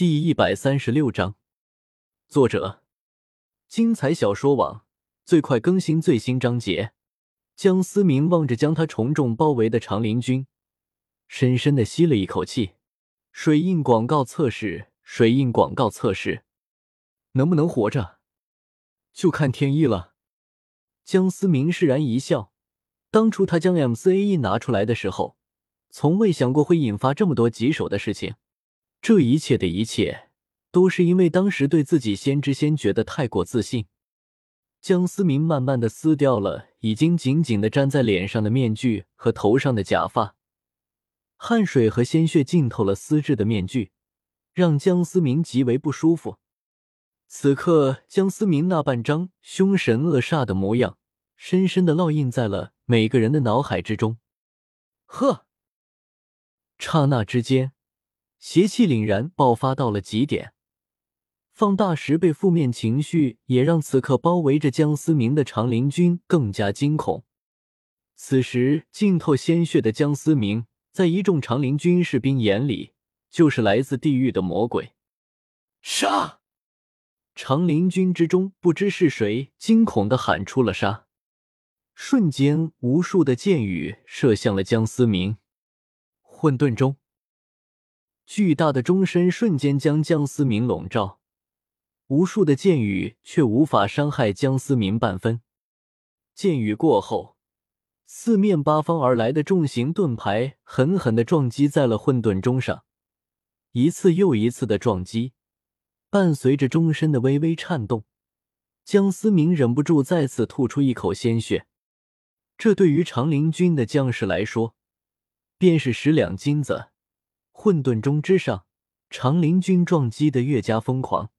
第一百三十六章，作者：精彩小说网，最快更新最新章节。江思明望着将他重重包围的长林军，深深的吸了一口气。水印广告测试，水印广告测试，能不能活着，就看天意了。江思明释然一笑，当初他将 M 四 A 一拿出来的时候，从未想过会引发这么多棘手的事情。这一切的一切，都是因为当时对自己先知先觉的太过自信。江思明慢慢的撕掉了已经紧紧的粘在脸上的面具和头上的假发，汗水和鲜血浸透了丝质的面具，让江思明极为不舒服。此刻，江思明那半张凶神恶煞的模样，深深的烙印在了每个人的脑海之中。呵，刹那之间。邪气凛然，爆发到了极点。放大十倍负面情绪，也让此刻包围着江思明的长林军更加惊恐。此时，浸透鲜血的江思明，在一众长林军士兵眼里，就是来自地狱的魔鬼。杀！长林军之中，不知是谁惊恐的喊出了“杀”。瞬间，无数的箭雨射向了江思明。混沌中。巨大的钟身瞬间将江思明笼罩，无数的箭雨却无法伤害江思明半分。箭雨过后，四面八方而来的重型盾牌狠狠的撞击在了混沌钟上，一次又一次的撞击，伴随着钟身的微微颤动，江思明忍不住再次吐出一口鲜血。这对于长陵军的将士来说，便是十两金子。混沌钟之上，长林军撞击的越加疯狂。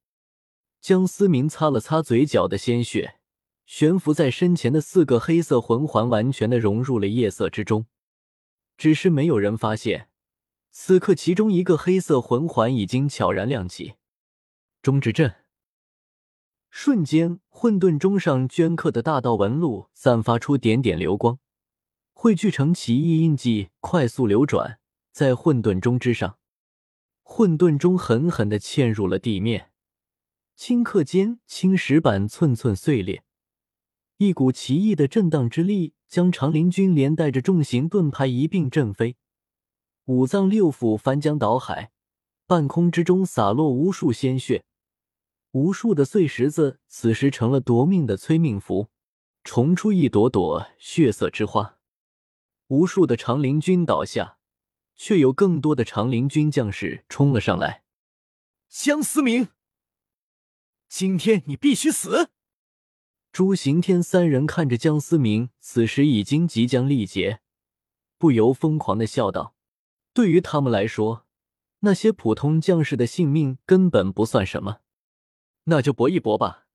江思明擦了擦嘴角的鲜血，悬浮在身前的四个黑色魂环完全的融入了夜色之中。只是没有人发现，此刻其中一个黑色魂环已经悄然亮起。中之阵，瞬间，混沌钟上镌刻的大道纹路散发出点点流光，汇聚成奇异印记，快速流转。在混沌钟之上，混沌钟狠狠的嵌入了地面，顷刻间青石板寸寸碎裂，一股奇异的震荡之力将长林军连带着重型盾牌一并震飞，五脏六腑翻江倒海，半空之中洒落无数鲜血，无数的碎石子此时成了夺命的催命符，重出一朵朵血色之花，无数的长林军倒下。却有更多的长陵军将士冲了上来。江思明，今天你必须死！朱行天三人看着江思明，此时已经即将力竭，不由疯狂的笑道：“对于他们来说，那些普通将士的性命根本不算什么，那就搏一搏吧。”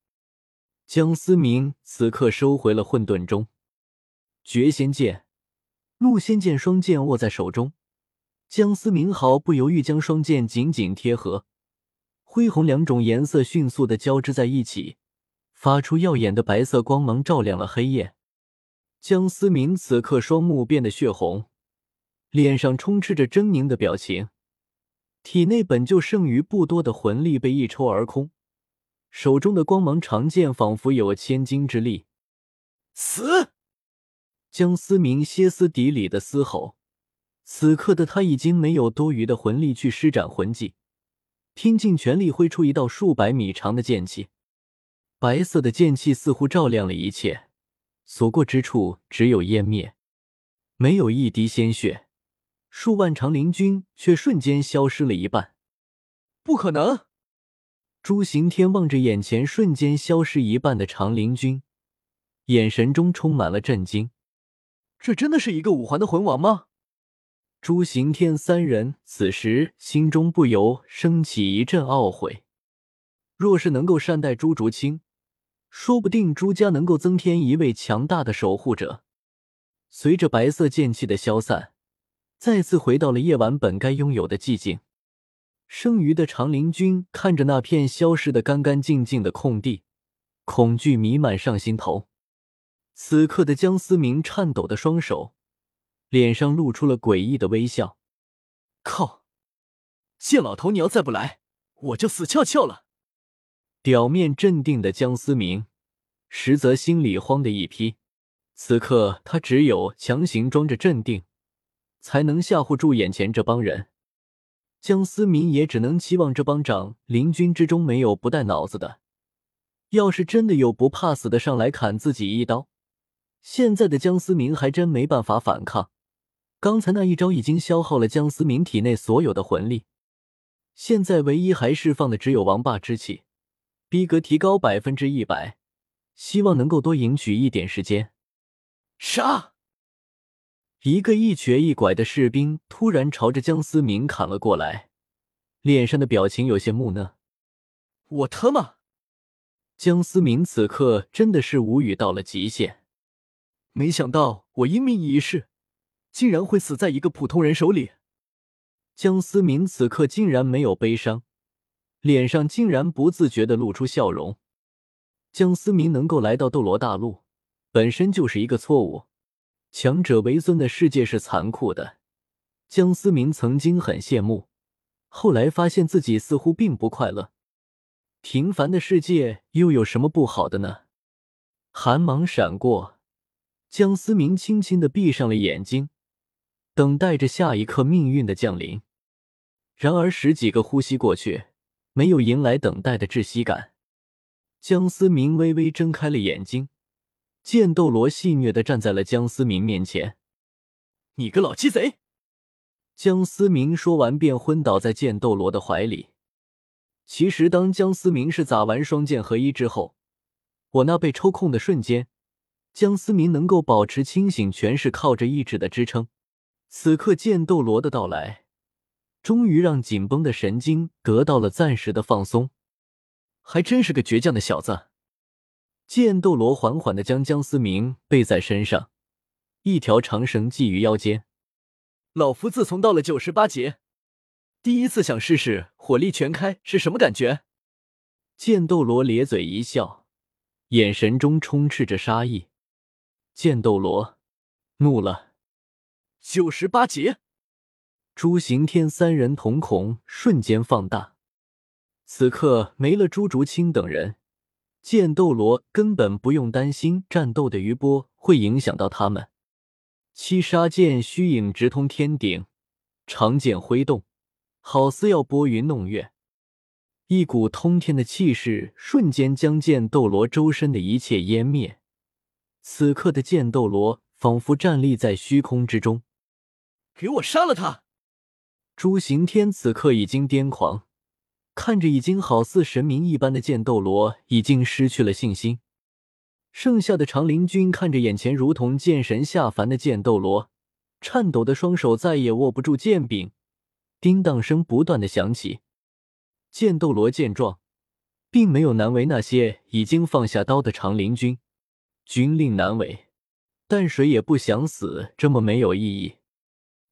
江思明此刻收回了混沌钟，绝仙剑、陆仙剑双剑握在手中。江思明毫不犹豫将双剑紧紧贴合，灰红两种颜色迅速的交织在一起，发出耀眼的白色光芒，照亮了黑夜。江思明此刻双目变得血红，脸上充斥着狰狞的表情，体内本就剩余不多的魂力被一抽而空，手中的光芒长剑仿佛有千斤之力。死！江思明歇斯底里的嘶吼。此刻的他已经没有多余的魂力去施展魂技，拼尽全力挥出一道数百米长的剑气。白色的剑气似乎照亮了一切，所过之处只有湮灭，没有一滴鲜血。数万长灵军却瞬间消失了一半。不可能！朱行天望着眼前瞬间消失一半的长灵军，眼神中充满了震惊。这真的是一个五环的魂王吗？朱刑天三人此时心中不由升起一阵懊悔。若是能够善待朱竹清，说不定朱家能够增添一位强大的守护者。随着白色剑气的消散，再次回到了夜晚本该拥有的寂静。剩余的长林军看着那片消失的干干净净的空地，恐惧弥漫上心头。此刻的江思明颤抖的双手。脸上露出了诡异的微笑。靠！见老头，你要再不来，我就死翘翘了。表面镇定的江思明，实则心里慌的一批。此刻他只有强行装着镇定，才能吓唬住眼前这帮人。江思明也只能期望这帮长林军之中没有不带脑子的。要是真的有不怕死的上来砍自己一刀，现在的江思明还真没办法反抗。刚才那一招已经消耗了江思明体内所有的魂力，现在唯一还释放的只有王霸之气，逼格提高百分之一百，希望能够多赢取一点时间。杀！一个一瘸一拐的士兵突然朝着江思明砍了过来，脸上的表情有些木讷。我他妈！江思明此刻真的是无语到了极限，没想到我英明一世，竟然会死在一个普通人手里。江思明此刻竟然没有悲伤，脸上竟然不自觉的露出笑容。江思明能够来到斗罗大陆。本身就是一个错误，强者为尊的世界是残酷的。江思明曾经很羡慕，后来发现自己似乎并不快乐。平凡的世界又有什么不好的呢？寒芒闪过，江思明轻轻的闭上了眼睛，等待着下一刻命运的降临。然而十几个呼吸过去，没有迎来等待的窒息感。江思明微微睁开了眼睛。剑斗罗戏谑的站在了江思明面前，“你个老鸡贼！”江思明说完便昏倒在剑斗罗的怀里。其实，当江思明是砸完双剑合一之后，我那被抽空的瞬间，江思明能够保持清醒，全是靠着意志的支撑。此刻剑斗罗的到来，终于让紧绷的神经得到了暂时的放松。还真是个倔强的小子。剑斗罗缓缓的将江思明背在身上，一条长绳系于腰间。老夫自从到了九十八劫，第一次想试试火力全开是什么感觉。剑斗罗咧嘴一笑，眼神中充斥着杀意。剑斗罗怒了。九十八劫，朱行天三人瞳孔瞬间放大。此刻没了朱竹清等人。剑斗罗根本不用担心战斗的余波会影响到他们。七杀剑虚影直通天顶，长剑挥动，好似要拨云弄月。一股通天的气势瞬间将剑斗罗周身的一切湮灭。此刻的剑斗罗仿佛站立在虚空之中。给我杀了他！朱行天此刻已经癫狂。看着已经好似神明一般的剑斗罗，已经失去了信心。剩下的长林君看着眼前如同剑神下凡的剑斗罗，颤抖的双手再也握不住剑柄，叮当声不断的响起。剑斗罗见状，并没有难为那些已经放下刀的长林君，军令难违，但谁也不想死这么没有意义。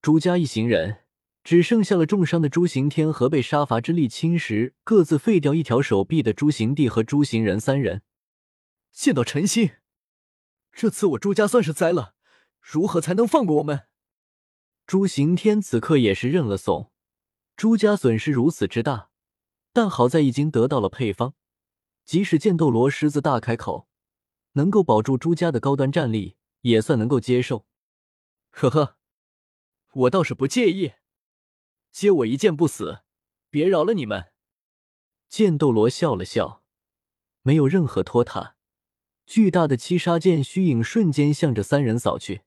朱家一行人。只剩下了重伤的朱行天和被杀伐之力侵蚀、各自废掉一条手臂的朱行帝和朱行仁三人。见到陈心，这次我朱家算是栽了。如何才能放过我们？朱行天此刻也是认了怂。朱家损失如此之大，但好在已经得到了配方，即使剑斗罗狮子大开口，能够保住朱家的高端战力，也算能够接受。呵呵，我倒是不介意。接我一剑不死，别饶了你们！剑斗罗笑了笑，没有任何拖沓，巨大的七杀剑虚影瞬间向着三人扫去，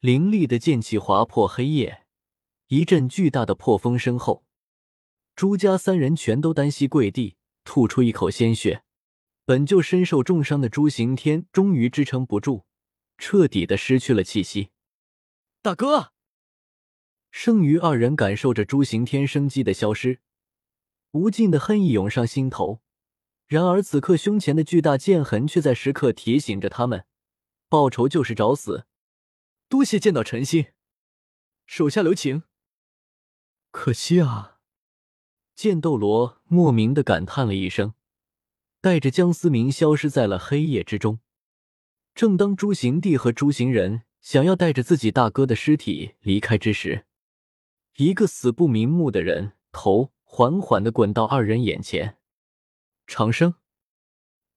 凌厉的剑气划破黑夜，一阵巨大的破风声后，朱家三人全都单膝跪地，吐出一口鲜血。本就身受重伤的朱行天终于支撑不住，彻底的失去了气息。大哥！剩余二人感受着朱行天生机的消失，无尽的恨意涌上心头。然而此刻胸前的巨大剑痕却在时刻提醒着他们：报仇就是找死。多谢见到陈心，手下留情。可惜啊！剑斗罗莫名的感叹了一声，带着江思明消失在了黑夜之中。正当朱行帝和朱行仁想要带着自己大哥的尸体离开之时，一个死不瞑目的人头缓缓的滚到二人眼前。长生，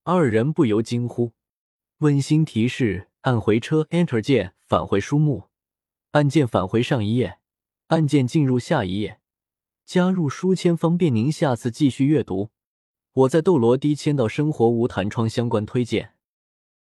二人不由惊呼。温馨提示：按回车 Enter 键返回书目，按键返回上一页，按键进入下一页，加入书签方便您下次继续阅读。我在斗罗低签到生活无弹窗相关推荐。